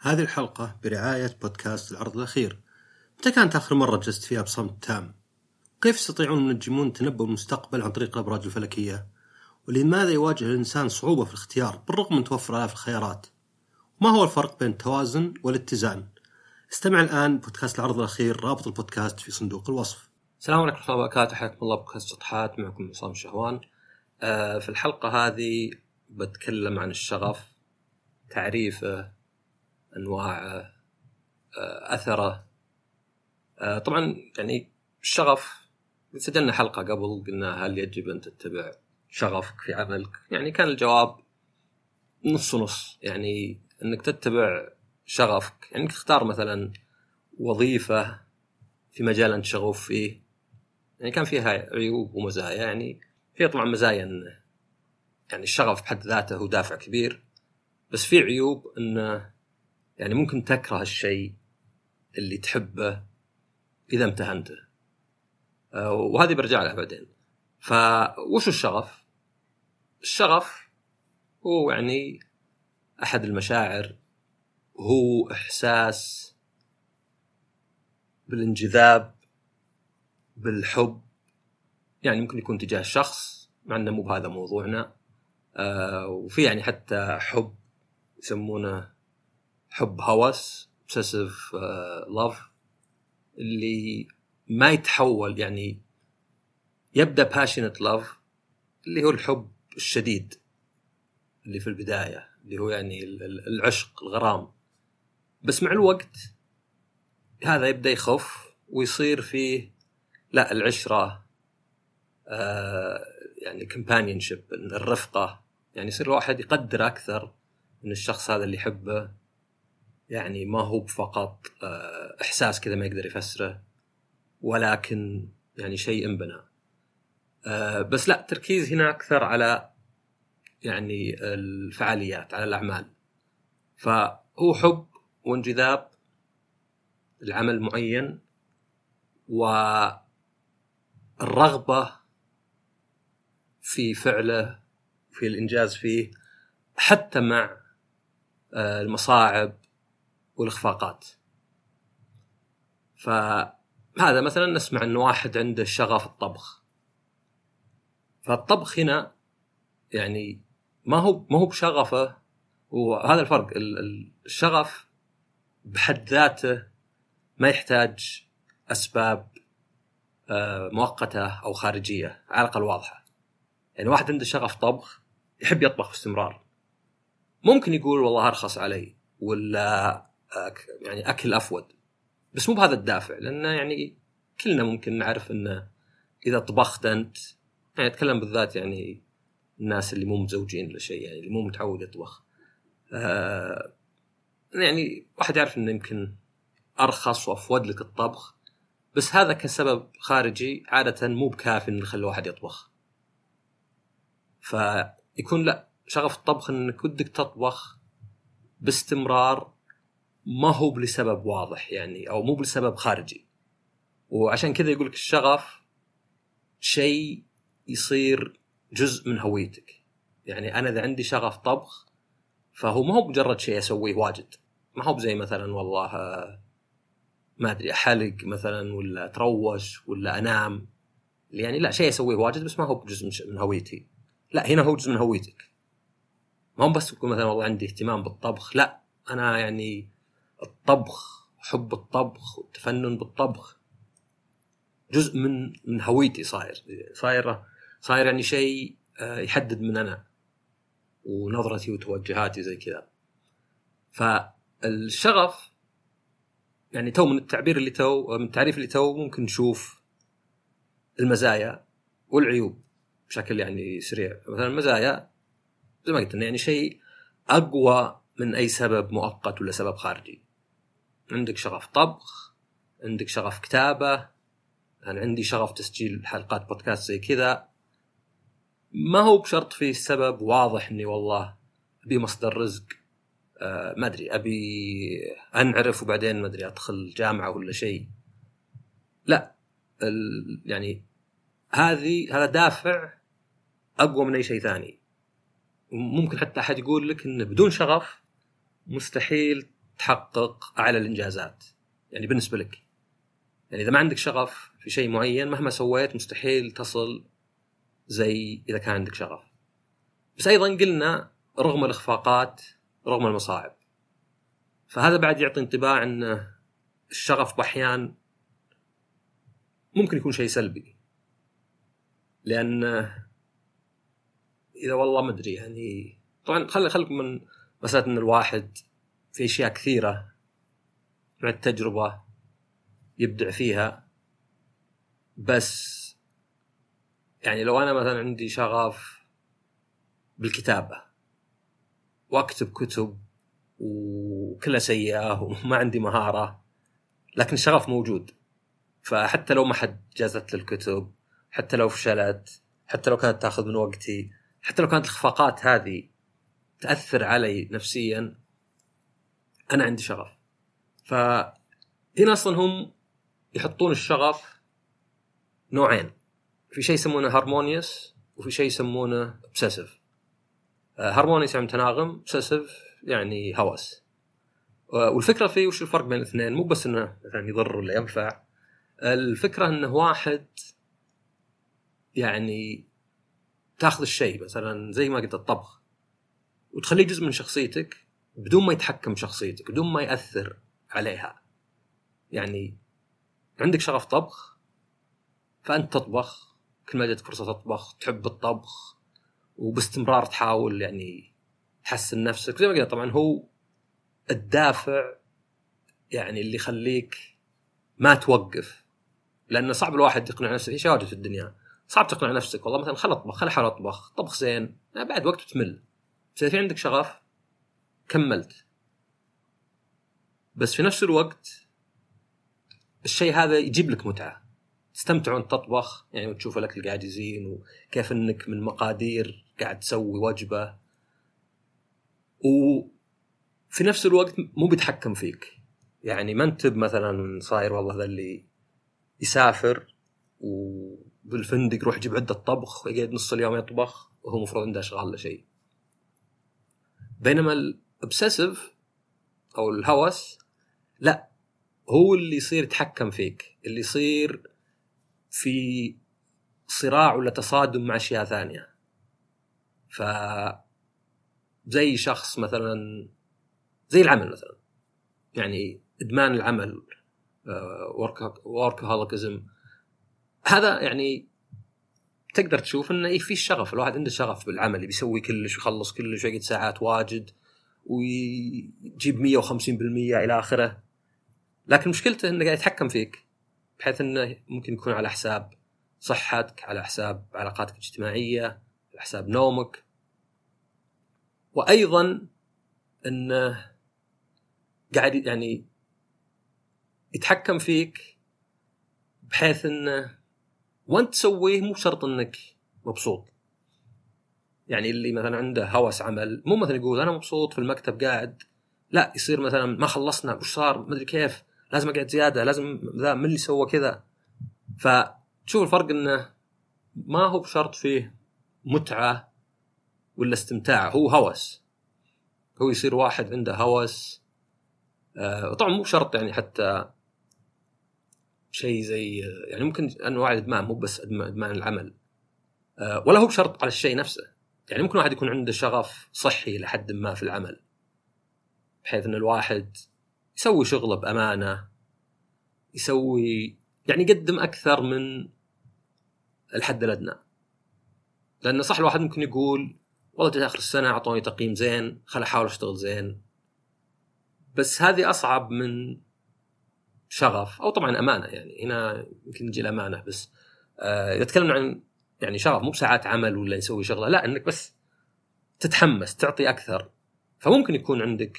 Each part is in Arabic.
هذه الحلقة برعاية بودكاست العرض الأخير متى كانت آخر مرة جلست فيها بصمت تام؟ كيف يستطيعون المنجمون تنبؤ المستقبل عن طريق الأبراج الفلكية؟ ولماذا يواجه الإنسان صعوبة في الاختيار بالرغم من توفر آلاف الخيارات؟ ما هو الفرق بين التوازن والاتزان؟ استمع الآن بودكاست العرض الأخير رابط البودكاست في صندوق الوصف السلام عليكم ورحمة الله وبركاته حياكم الله بودكاست شطحات معكم عصام شهوان آه في الحلقة هذه بتكلم عن الشغف تعريفه انواعه آه أثره. آه طبعا يعني الشغف سجلنا حلقة قبل قلنا هل يجب أن تتبع شغفك في عملك؟ يعني كان الجواب نص نص. يعني أنك تتبع شغفك. يعني تختار مثلا وظيفة في مجال أنت شغوف فيه. يعني كان فيها عيوب ومزايا. يعني فيها طبعا مزايا أنه يعني الشغف بحد ذاته هو دافع كبير. بس في عيوب أنه يعني ممكن تكره الشيء اللي تحبه إذا امتهنته. آه، وهذه برجع لها بعدين. فوش الشغف؟ الشغف هو يعني أحد المشاعر هو إحساس بالانجذاب بالحب. يعني ممكن يكون تجاه شخص مع إنه مو بهذا موضوعنا. آه وفي يعني حتى حب يسمونه حب هوس obsessive love اللي ما يتحول يعني يبدأ passionate love اللي هو الحب الشديد اللي في البداية اللي هو يعني العشق الغرام. بس مع الوقت هذا يبدأ يخف ويصير فيه لا العشرة آه يعني كومبانيونشيب الرفقة. يعني يصير الواحد يقدر أكثر من الشخص هذا اللي يحبه. يعني ما هو فقط آه إحساس كذا ما يقدر يفسره ولكن يعني شيء انبنى. آه بس لا التركيز هنا أكثر على يعني الفعاليات على الأعمال. فهو حب وانجذاب لعمل معين والرغبة في فعله في الإنجاز فيه حتى مع آه، المصاعب والإخفاقات. ف هذا مثلا نسمع إن واحد عنده شغف الطبخ. فالطبخ هنا يعني ما هو ما هو بشغفه وهذا الفرق. الشغف بحد ذاته ما يحتاج أسباب آه، مؤقتة أو خارجية على الأقل واضحة. يعني واحد عنده شغف طبخ يحب يطبخ باستمرار. ممكن يقول والله أرخص علي ولا يعني أكل افود بس مو بهذا الدافع لأنه يعني كلنا ممكن نعرف انه إذا طبخت أنت يعني أتكلم بالذات يعني الناس اللي مو متزوجين ولا شيء يعني اللي مو متعود يطبخ. آه يعني واحد يعرف إنه يمكن أرخص وافود لك الطبخ بس هذا كسبب خارجي عادة مو بكافي انه يخلي الواحد يطبخ. فيكون لا شغف الطبخ إنك ودك تطبخ باستمرار ما هو لسبب واضح يعني أو مو لسبب خارجي. وعشان كذا يقول لك الشغف شيء يصير جزء من هويتك. يعني أنا إذا عندي شغف طبخ فهو ما هو مجرد شيء أسويه واجد. ما هو زي مثلا والله ما أدري أحلق مثلا ولا أتروش ولا أنام. يعني لا شيء أسويه واجد بس ما هو جزء من هويتي. لا هنا هو جزء من هويتك. ما هو بس مثلا والله عندي اهتمام بالطبخ. لا أنا يعني الطبخ حب الطبخ والتفنن بالطبخ. جزء من من هويتي صاير. صاير صاير يعني شيء آه، يحدد من أنا ونظرتي وتوجهاتي زي كذا. فالشغف يعني تو من التعبير اللي تو من التعريف اللي تو ممكن نشوف المزايا والعيوب بشكل يعني سريع. مثلا المزايا زي ما قلت يعني شيء أقوى من أي سبب مؤقت ولا سبب خارجي. عندك شغف طبخ عندك شغف كتابة أنا عندي شغف تسجيل حلقات بودكاست زي كذا. ما هو بشرط في سبب واضح إني والله أبي مصدر رزق؟ آه ما أدري أبي أنعرف وبعدين ما أدري أدخل جامعة ولا شيء. لا يعني هذه هذا دافع أقوى من أي شيء ثاني. ممكن حتى أحد يقول لك انه بدون شغف مستحيل تحقق أعلى الإنجازات. يعني بالنسبة لك. يعني إذا ما عندك شغف في شيء معين مهما سويت مستحيل تصل زي إذا كان عندك شغف. بس أيضا قلنا رغم الإخفاقات رغم المصاعب. فهذا بعد يعطي انطباع إن الشغف بأحيان ممكن يكون شيء سلبي. لأن إذا والله ما أدري يعني طبعا خلي خليكم من مسألة إن الواحد في أشياء كثيرة مع التجربه يبدع فيها بس يعني لو أنا مثلا عندي شغف بالكتابة وأكتب كتب وكلها سيئة وما عندي مهارة لكن الشغف موجود. فحتى لو ما حد جازت للكتب حتى لو فشلت حتى لو كانت تأخذ من وقتي حتى لو كانت الاخفاقات هذه تأثر علي نفسيا أنا عندي شغف. فهنا أصلا هم يحطون الشغف نوعين. في شيء يسمونه harmonious وفي شيء يسمونه obsessive. harmonious يعني متناغم obsessive يعني هوس. والفكرة فيه وش الفرق بين الاثنين؟ مو بس إنه مثلا يضر ولا ينفع. الفكرة انه واحد يعني تاخذ الشيء مثلا زي ما قلت الطبخ. وتخليه جزء من شخصيتك بدون ما يتحكم بشخصيتك بدون ما يأثر عليها. يعني عندك شغف طبخ فأنت تطبخ كل ما جاتك فرصة تطبخ تحب الطبخ وباستمرار تحاول يعني تحسن نفسك. زي ما قلت طبعا هو الدافع يعني اللي يخليك ما توقف. لأنه صعب الواحد يقنع نفسه في شواجه في الدنيا. صعب تقنع نفسك والله مثلا خل أطبخ خل أحاول أطبخ طبخ زين بعد وقت تمل. بس إذا في عندك شغف كملت. بس في نفس الوقت الشيء هذا يجيب لك متعة. تستمتع وانت تطبخ يعني وتشوف الأكل قاعد يزين وكيف إنك من مقادير قاعد تسوي وجبة. وفي نفس الوقت مو بيتحكم فيك. يعني ما أنت مثلا صاير والله ذا اللي يسافر وبالفندق يروح يجيب عدة طبخ ويقعد نص اليوم يطبخ وهو المفروض عنده اشغال ولا شيء. بينما الابسيسيف أو الهوس لا هو اللي يصير يتحكم فيك اللي يصير في صراع ولا تصادم مع أشياء ثانية. ف زي شخص مثلا زي العمل مثلا يعني إدمان العمل وركهوليكزم هذا يعني تقدر تشوف إنه في شغف الواحد عنده شغف بالعمل بيسوي كلش ويخلص كلش ويقعد ساعات واجد. ويجيب 150% إلى آخره. لكن مشكلته إنه قاعد يتحكم فيك بحيث إنه ممكن يكون على حساب صحتك على حساب علاقاتك الاجتماعية على حساب نومك. وأيضا إنه قاعد يعني يتحكم فيك بحيث إنه وانت تسويه مو شرط إنك مبسوط. يعني اللي مثلا عنده هوس عمل مو مثلا يقول أنا مبسوط في المكتب قاعد. لا يصير مثلا ما خلصنا وش صار؟ ما أدري كيف. لازم أقعد زيادة لازم ذا من اللي سوى كذا؟ فتشوف الفرق إنه ما هو بشرط فيه متعة ولا استمتاع هو هوس. هو يصير واحد عنده هوس. آه طبعا مو شرط يعني حتى شيء زي يعني ممكن أنواع الإدمان مو بس إدمان العمل. آه ولا هو بشرط على الشيء نفسه. يعني ممكن واحد يكون عنده شغف صحي لحد ما في العمل بحيث إن الواحد يسوي شغله بأمانة يسوي يعني يقدم أكثر من الحد الأدنى. لأنه صح الواحد ممكن يقول والله جيت آخر السنة أعطوني تقييم زين خل أحاول أشتغل زين. بس هذه أصعب من شغف أو طبعا أمانة يعني هنا يمكن نجي الامانه بس آه اذا تكلمنا عن يعني شغف مو بساعات عمل ولا نسوي شغلة لا إنك بس تتحمس تعطي أكثر. فممكن يكون عندك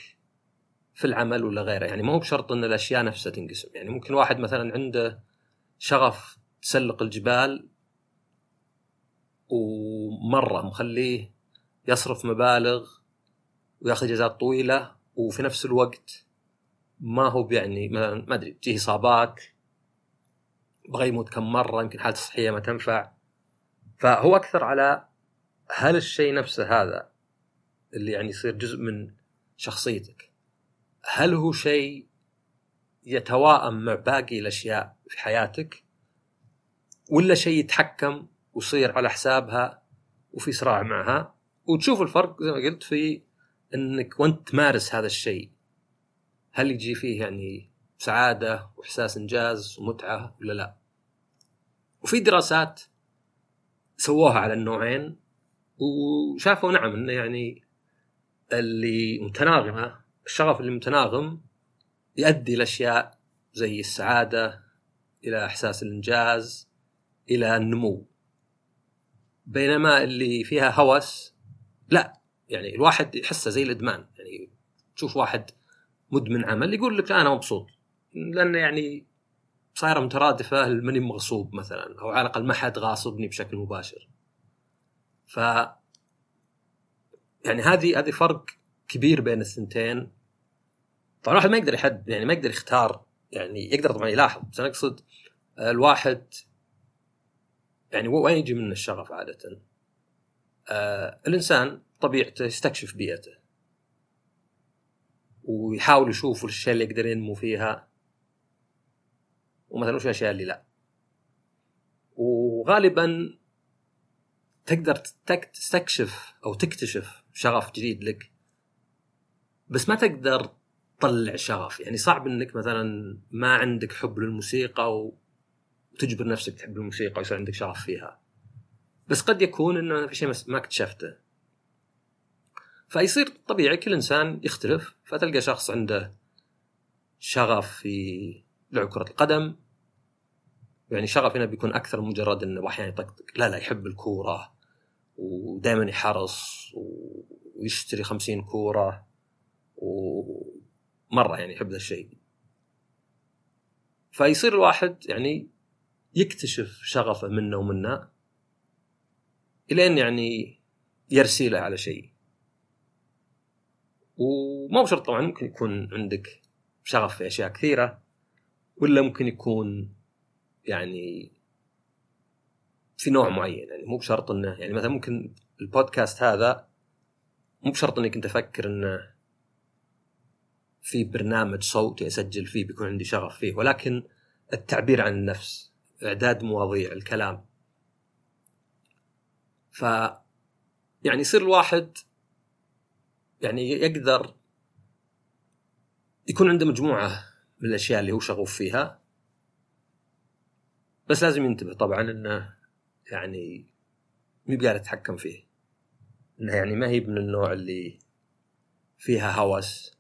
في العمل ولا غيره. يعني ما هو بشرط إن الأشياء نفسها تنقسم. يعني ممكن واحد مثلا عنده شغف تسلق الجبال ومرة مخليه يصرف مبالغ وياخذ اجازات طويلة وفي نفس الوقت ما هو يعني ما أدري تجيه إصابات بغى يموت كم مرة يمكن حالته الصحيه ما تنفع. فهو أكثر على هل الشيء نفسه هذا اللي يعني يصير جزء من شخصيتك هل هو شيء يتواءم مع باقي الأشياء في حياتك ولا شيء يتحكم ويصير على حسابها وفي صراع معها وتشوف الفرق زي ما قلت في إنك وأنت تمارس هذا الشيء هل يجي فيه يعني سعادة وإحساس إنجاز ومتعة ولا لا؟ وفي دراسات سووها على النوعين وشافوا نعم إنه يعني اللي متناغمة الشغف اللي متناغم يؤدي الاشياء زي السعادة إلى إحساس الإنجاز إلى النمو. بينما اللي فيها هوس لا يعني الواحد يحسه زي الإدمان يعني تشوف واحد مدمن عمل يقول لك أنا مبسوط لأنه يعني صايره مترادفة ماني مغصوب مثلا أو على الأقل ما حد غاصبني بشكل مباشر. ف يعني هذه هذه فرق كبير بين الثنتين طبعا الواحد ما يقدر يحد يعني ما يقدر يختار يعني يقدر طبعا يلاحظ بس أنا أقصد الواحد يعني وين يجي منه الشغف عادة؟ آه الإنسان طبيعته يستكشف بيئته ويحاول يشوف الاشياء اللي يقدر ينمو فيها ومثلا وش الاشياء اللي لا. وغالبا تقدر تستكشف أو تكتشف شغف جديد لك بس ما تقدر تطلع شغف يعني صعب إنك مثلا ما عندك حب للموسيقى وتجبر نفسك تحب الموسيقى ويصير عندك شغف فيها. بس قد يكون إنه في شيء ما اكتشفته. فيصير طبيعي كل إنسان يختلف فتلقى شخص عنده شغف في لعب كرة القدم. يعني شغف هنا بيكون أكثر مجرد إنه أحيانا يطقطق. لا لا يحب الكورة ودائما يحرص ويشتري خمسين كورة ومرة يعني يحب ذا الشيء. فيصير الواحد يعني يكتشف شغفه منا ومنا الين يعني يرسي له على شيء. ومو شرط طبعا ممكن يكون عندك شغف في أشياء كثيرة. ولا ممكن يكون يعني في نوع معين؟ يعني مو بشرط إنه يعني مثلا ممكن البودكاست هذا مو بشرط اني كنت أفكر إنه في برنامج صوتي أسجل فيه بيكون عندي شغف فيه ولكن التعبير عن النفس إعداد مواضيع الكلام. ف يعني يصير الواحد يعني يقدر يكون عنده مجموعة من الأشياء اللي هو شغوف فيها. بس لازم ينتبه طبعا إنه يعني مو بقاعد يتحكم فيه. إنه يعني ما هي من النوع اللي فيها هوس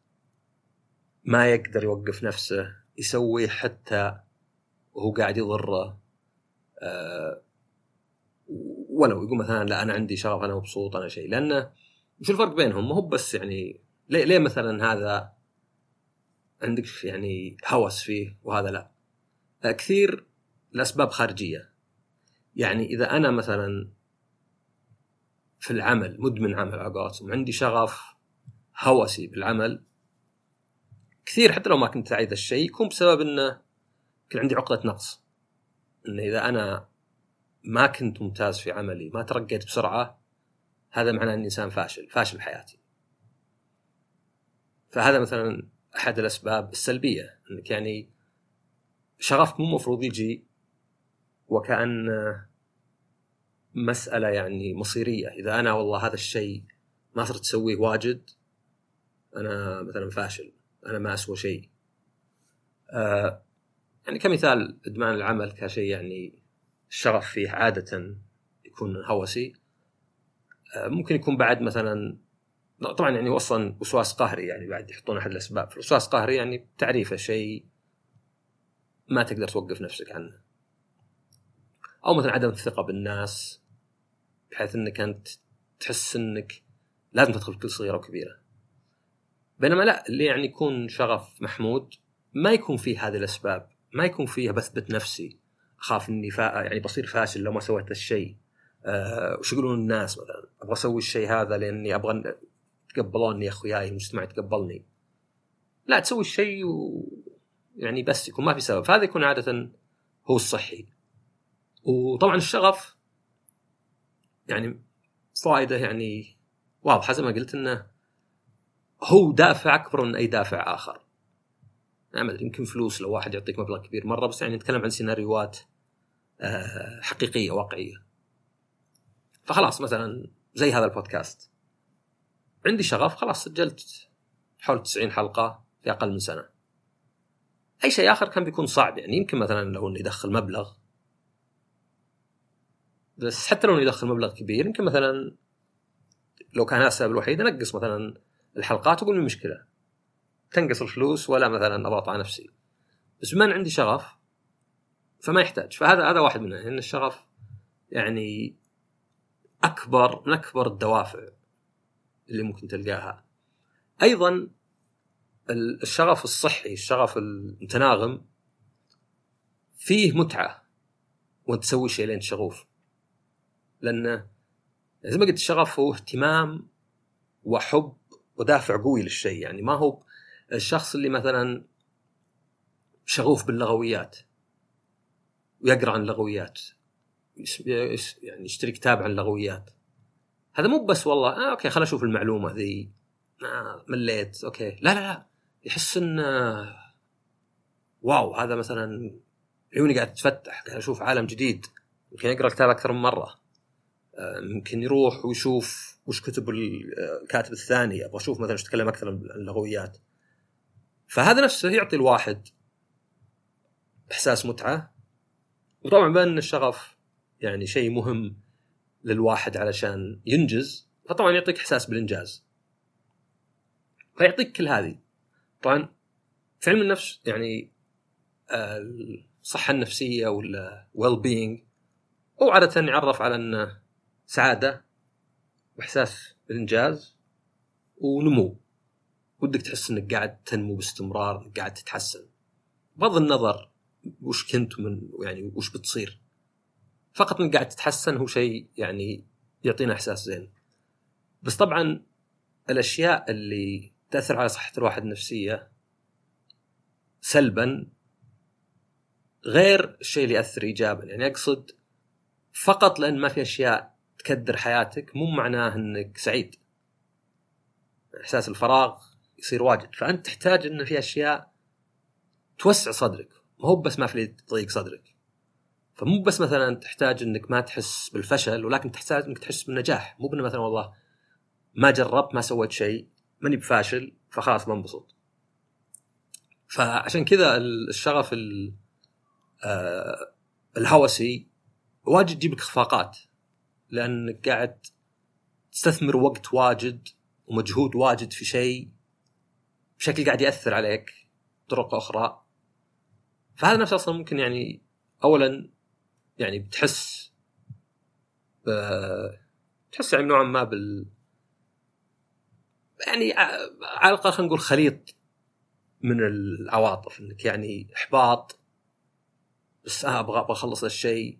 ما يقدر يوقف نفسه يسوي حتى وهو قاعد يضره. أه ولو يقول مثلا لا أنا عندي شغف أنا مبسوط أنا شيء. لأنه وش الفرق بينهم؟ ما هو بس يعني ليه مثلا هذا عندك يعني هوس فيه وهذا لا. كثير لأسباب خارجية. يعني إذا أنا مثلا في العمل مدمن عمل على قولتهم عندي شغف هوسي بالعمل كثير حتى لو ما كنت أعيد الشيء يكون بسبب إنه كان عندي عقدة نقص. انه إذا أنا ما كنت ممتاز في عملي ما ترقيت بسرعة هذا معناه إني إنسان فاشل فاشل بحياتي. فهذا مثلا أحد الأسباب السلبية إنك يعني شغفك مو المفروض يجي وكأن مسألة يعني مصيرية. إذا أنا والله هذا الشيء ما صرت أسويه واجد أنا مثلا فاشل أنا ما أسوى شيء. آه يعني كمثال إدمان العمل كشيء يعني الشغف فيه عادة يكون هوسي. آه ممكن يكون بعد مثلا طبعا يعني أصلا وسواس قهري يعني بعد يحطون أحد الأسباب. الوسواس قهري يعني تعريفه شيء ما تقدر توقف نفسك عنه. أو مثلا عدم الثقة بالناس بحيث إنك أنت تحس إنك لازم تدخل في كل صغيرة وكبيرة. بينما لا اللي يعني يكون شغف محمود ما يكون فيه هذه الأسباب ما يكون فيه بثبت نفسي أخاف إني فا يعني بصير فاشل لو ما سويت الشيء أه وش يقولون الناس مثلا؟ أبغى أسوي الشيء هذا لأني أبغى يتقبلوني أخوياي المجتمع يتقبلني. لا تسوي الشيء و يعني بس يكون ما في سبب. فهذا يكون عادة هو الصحي. وطبعا الشغف يعني فائدة يعني واضحة زي ما قلت إنه هو دافع أكبر من أي دافع آخر. يعني ما أدري يمكن فلوس لو واحد يعطيك مبلغ كبير مرة بس يعني نتكلم عن سيناريوهات آه، حقيقية واقعية. فخلاص مثلا زي هذا البودكاست. عندي شغف خلاص سجلت حول 90 حلقة في أقل من سنة. أي شيء آخر كان بيكون صعب يعني يمكن مثلا لو اني ادخل مبلغ. بس حتى لو اني ادخل مبلغ كبير يمكن مثلا لو كان هذا السبب الوحيد أنقص مثلا الحلقات وأقول مشكله تنقص الفلوس ولا مثلا أضغط على نفسي. بس بما عندي شغف فما يحتاج. فهذا هذا واحد منه إن الشغف يعني أكبر من أكبر الدوافع. اللي ممكن تلقاها. أيضا الشغف الصحي الشغف المتناغم فيه متعة وأنت تسوي شيء لين شغوف لأنه زي ما قلت الشغف هو اهتمام وحب ودافع قوي للشيء. يعني ما هو الشخص اللي مثلا شغوف باللغويات ويقرأ عن اللغويات يعني يشتري كتاب عن اللغويات. هذا مو بس والله آه okay خل أشوف المعلومة ذي. آه مليت okay. لا لا لا. يحس إن wow هذا مثلا عيوني قاعد تتفتح قاعد أشوف عالم جديد. يمكن يقرا الكتاب أكثر من مرة. يمكن يروح ويشوف وش كتب الكاتب الثاني أبغى أشوف مثلا إيش تكلم أكثر عن اللغويات. فهذا نفسه يعطي الواحد إحساس متعة. وطبعا بأن الشغف يعني شيء مهم. للواحد علشان ينجز فطبعا يعطيك إحساس بالإنجاز. فيعطيك كل هذه. طبعا في علم النفس يعني الصحة النفسية ولا ويل بينج هو عادة يعرف على انه سعادة وإحساس بالإنجاز ونمو. ودك تحس أنك قاعد تنمو باستمرار قاعد تتحسن. بغض النظر وش كنت من يعني وش بتصير. فقط انك قاعد تتحسن هو شيء يعني يعطينا إحساس زين. بس طبعا الأشياء اللي تأثر على صحة الواحد النفسية سلبا غير الشيء اللي يأثر ايجابا. يعني أقصد فقط لأن ما في أشياء تكدر حياتك مو معناه إنك سعيد. إحساس الفراغ يصير واجد. فأنت تحتاج إن في أشياء توسع صدرك. ما هو بس ما في تضيق صدرك. فمو بس مثلا تحتاج إنك ما تحس بالفشل ولكن تحتاج إنك تحس بالنجاح. مو بإنه مثلا والله ما جربت ما سويت شيء ماني بفاشل فخلاص بنبسط. فعشان كذا الشغف آه، الهوسي واجد يجيب لك اخفاقات لأنك قاعد تستثمر وقت واجد ومجهود واجد في شيء بشكل قاعد يأثر عليك بطرق أخرى. فهذا نفسه أصلا ممكن يعني اولا يعني بتحس ب... تحس يعني نوعا ما بال يعني على الأقل خلينا نقول خليط من العواطف إنك يعني إحباط بس آه أبغى أبغى أخلص الشيء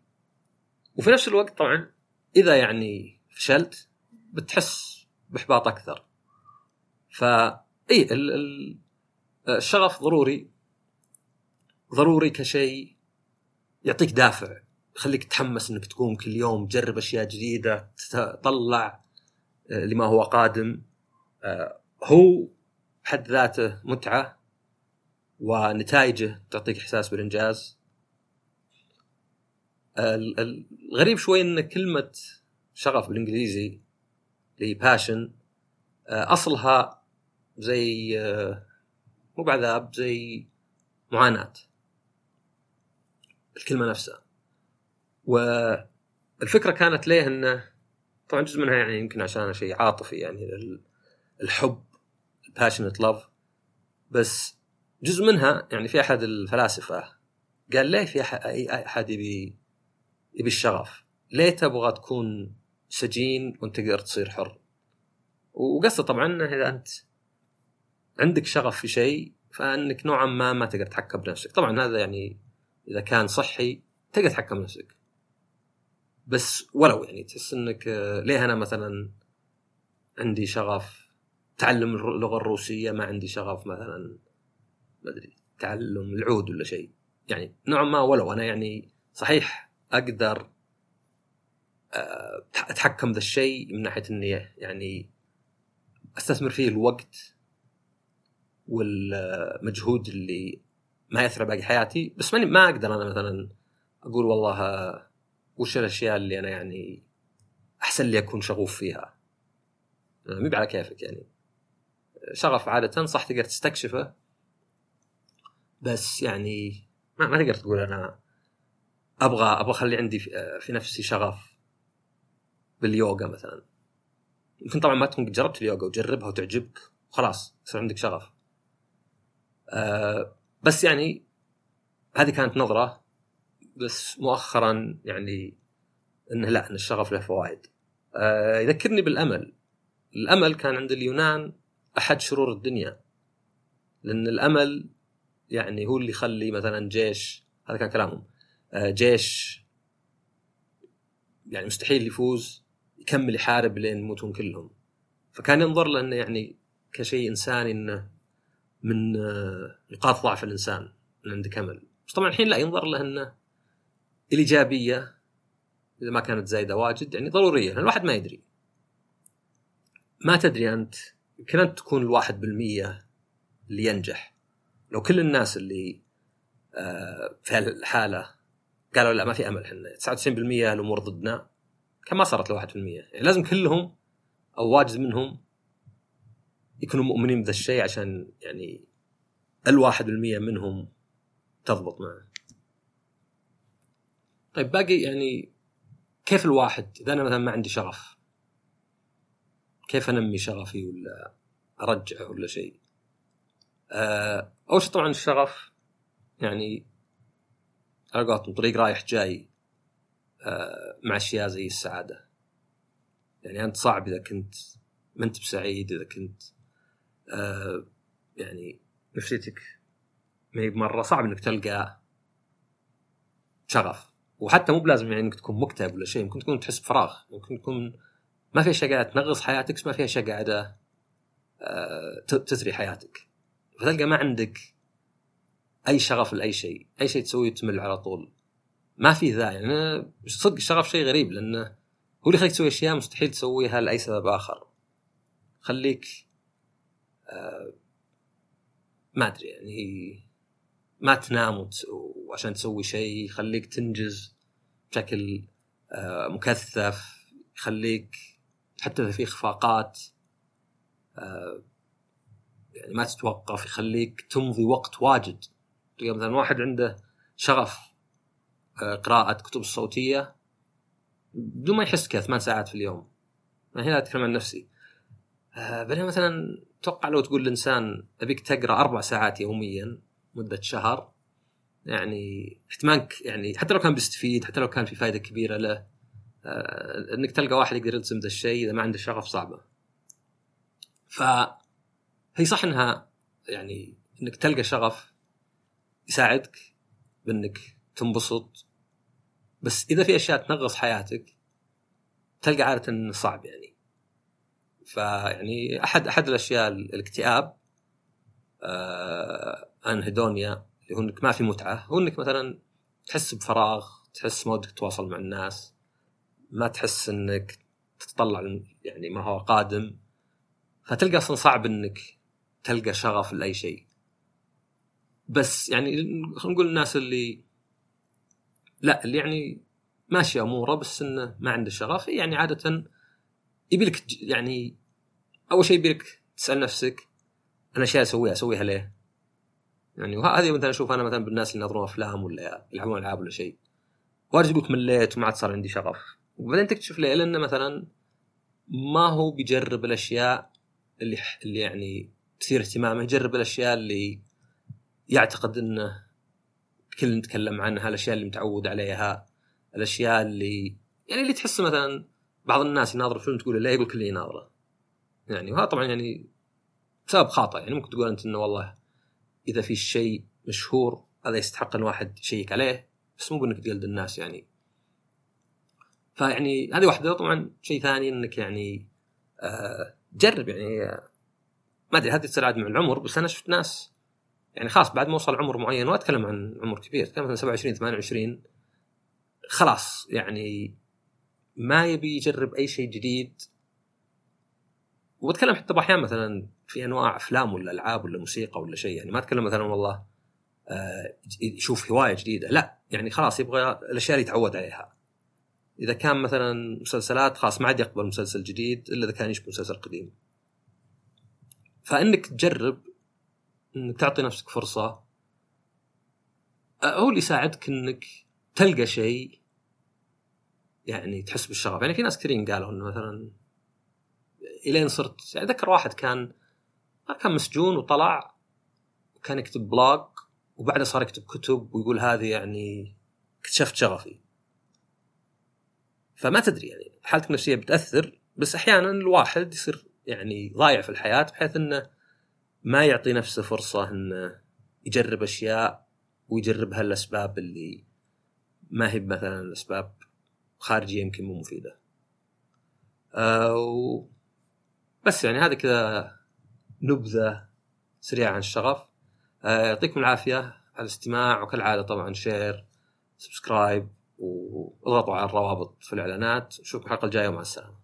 وفي نفس الوقت طبعا إذا يعني فشلت بتحس بإحباط أكثر. ف إي الشغف ضروري ضروري كشيء يعطيك دافع. يخليك تحمس إنك تقوم كل يوم تجرب أشياء جديدة تطلع آه، لما هو قادم. آه، هو بحد ذاته متعة ونتائجه تعطيك إحساس بالإنجاز. الغريب شوي إن كلمة شغف بالإنجليزي اللي باشن آه، أصلها زي مو بعذاب زي معاناة. الكلمة نفسها. والفكرة كانت ليه إنه طبعا جزء منها يعني يمكن عشان شيء عاطفي يعني الحب passionate love بس جزء منها يعني في أحد الفلاسفة قال ليه في أحد يبي يبي الشغف؟ ليه تبغى تكون سجين وأنت تقدر تصير حر؟ وقصده طبعا إنه إذا أنت عندك شغف في شيء فإنك نوعا ما ما تقدر تتحكم بنفسك، طبعا هذا يعني إذا كان صحي تقدر تتحكم بنفسك. بس ولو يعني تحس إنك ليه أنا مثلا عندي شغف تعلم اللغة الروسية ما عندي شغف مثلا ما أدري تعلم العود ولا شيء؟ يعني نوعا ما ولو أنا يعني صحيح أقدر أتحكم ذا الشيء من ناحية إني يعني أستثمر فيه الوقت والمجهود اللي ما يأثر على باقي حياتي بس ماني ما أقدر أنا مثلا أقول والله آه، وش الأشياء اللي أنا يعني أحسن لي أكون شغوف فيها؟ آه، مي على كيفك يعني. شغف عادة صح تقدر تستكشفه بس يعني ما, ما تقدر تقول أنا أبغى أبغى أخلي عندي في, آه، في نفسي شغف باليوغا مثلا. يمكن طبعا ما تكون جربت اليوغا وجربها وتعجبك وخلاص يصير عندك شغف. أه بس يعني هذه كانت نظرة بس مؤخرا يعني إنه لا إن الشغف له فوائد. أه يذكرني بالأمل. الأمل كان عند اليونان أحد شرور الدنيا. لأن الأمل يعني هو اللي يخلي مثلا جيش هذا كان كلامهم. أه جيش يعني مستحيل يفوز يكمل يحارب لين يموتون كلهم. فكان ينظر له إنه يعني كشيء إنساني إنه من آه، نقاط ضعف الإنسان ان عندك امل بس طبعا الحين لا ينظر له إنه الايجابيه إذا ما كانت زايدة واجد يعني ضرورية لأن الواحد ما يدري. ما تدري أنت يمكن انت تكون الواحد بالمية اللي ينجح. لو كل الناس اللي آه، في الحاله قالوا لا ما في أمل إحنا 99% الأمور ضدنا كان ما صارت ل 1% يعني لازم كلهم أو واجد منهم يكونوا مؤمنين بذا الشيء عشان يعني الواحد بالمية منهم تضبط معه. طيب باقي يعني كيف الواحد إذا أنا مثلا ما عندي شغف؟ كيف أنمي شغفي ولا أرجعه ولا شيء؟ آه، أول شيء طبعا الشغف يعني على قولتهم طريق رايح جاي آه، مع أشياء زي السعادة. يعني أنت صعب إذا كنت ما أنت بسعيد إذا كنت آه، يعني نفسيتك ما هي مره صعب إنك تلقى شغف. وحتى مو بلازم يعني انك تكون مكتئب ولا شيء ممكن تكون تحس بفراغ ممكن تكون ما في اشياء قاعدة تنغص حياتك بس ما في اشياء قاعدة آه، تثري حياتك. فتلقى ما عندك أي شغف لأي شيء أي شيء تسويه تمل على طول. ما في ذا يعني صدق الشغف شيء غريب لأنه هو اللي يخليك تسوي أشياء مستحيل تسويها لأي سبب آخر. خليك آه ما أدري يعني ما تنام وعشان تسوي شيء يخليك تنجز بشكل آه مكثف يخليك حتى في إخفاقات آه يعني ما تتوقف يخليك تمضي وقت واجد. تلقى مثلا واحد عنده شغف آه، قراءة كتب صوتية بدون ما يحس كذا ثمان ساعات في اليوم. أنا هنا أتكلم عن نفسي. بينما مثلا توقع لو تقول الإنسان أبيك تقرأ أربع ساعات يوميا مدة شهر يعني احتمالك يعني حتى لو كان بيستفيد حتى لو كان في فائدة كبيرة له آه، انك تلقى واحد يقدر يلزم ذا الشيء إذا ما عنده شغف صعبة. ف هي صح إنها يعني إنك تلقى شغف يساعدك بإنك تنبسط بس إذا في أشياء تنغص حياتك تلقى عادة صعب يعني فيعني احد أحد الأشياء الاكتئاب آه أنهيدونيا اللي هو إنك ما في متعة هو إنك مثلا تحس بفراغ تحس ما ودك تتواصل مع الناس ما تحس إنك تتطلع يعني ما هو قادم فتلقى أصلا صعب إنك تلقى شغف لأي شيء بس يعني خلينا نقول الناس اللي لا اللي يعني ماشي أموره بس إنه ما عنده شغف يعني عادة يبي يعني أول شيء يبي تسأل نفسك أنا اشياء اسويها أسويها ليه؟ يعني وهذه مثلا أشوف أنا مثلا بالناس اللي ينظرون أفلام ولا يلعبون ألعاب ولا شيء واجد يقول مليت وما عاد صار عندي شغف وبعدين تكتشف ليه؟ لأنه مثلا ما هو بيجرب الأشياء اللي اللي يعني تثير اهتمامه يجرب الأشياء اللي يعتقد إنه كل نتكلم عنها الأشياء اللي متعود عليها الأشياء اللي يعني اللي تحس مثلا بعض الناس يناظر فيلم تقول لا يقول كل يناظره يعني وهذا طبعا يعني سبب خاطئ يعني ممكن تقول أنت إنه والله إذا في شيء مشهور هذا يستحق إن واحد يشيك عليه بس مو بإنك تقلد الناس يعني. فيعني هذه واحدة. طبعا شيء ثاني إنك يعني آه جرب يعني آه ما أدري هذه تصير عاد مع العمر بس أنا شفت ناس يعني خلاص بعد ما وصل عمر معين ما أتكلم عن عمر كبير أتكلم مثلا 27 28 خلاص يعني ما يبي يجرب أي شيء جديد. وأتكلم حتى بأحيان مثلا في أنواع أفلام ولا ألعاب ولا موسيقى ولا شيء. يعني ما أتكلم مثلا والله آه، يشوف هواية جديدة. لا يعني خلاص يبغى الأشياء اللي يتعود عليها. إذا كان مثلا مسلسلات خلاص ما عاد يقبل مسلسل جديد إلا إذا كان يشبه مسلسل قديم. فإنك تجرب إنك تعطي نفسك فرصة هو اللي يساعدك إنك تلقى شيء يعني تحس بالشغف. يعني في ناس كثيرين قالوا إنه مثلا إلين صرت يعني ذكر واحد كان كان مسجون وطلع وكان يكتب بلوج وبعدها صار يكتب كتب ويقول هذه يعني اكتشفت شغفي فما تدري يعني حالتك النفسية بتأثر بس أحيانا الواحد يصير يعني ضايع في الحياة بحيث إنه ما يعطي نفسه فرصة إنه يجرب أشياء ويجربها الاسباب اللي ما هي مثلا الأسباب خارجية يمكن مو مفيدة. أه. بس يعني هذا كذا نبذة سريعة عن الشغف. أه يعطيكم العافية على الاستماع وكالعادة طبعا share subscribe واضغطوا على الروابط في الإعلانات نشوفكم الحلقة الجاية ومع السلامة.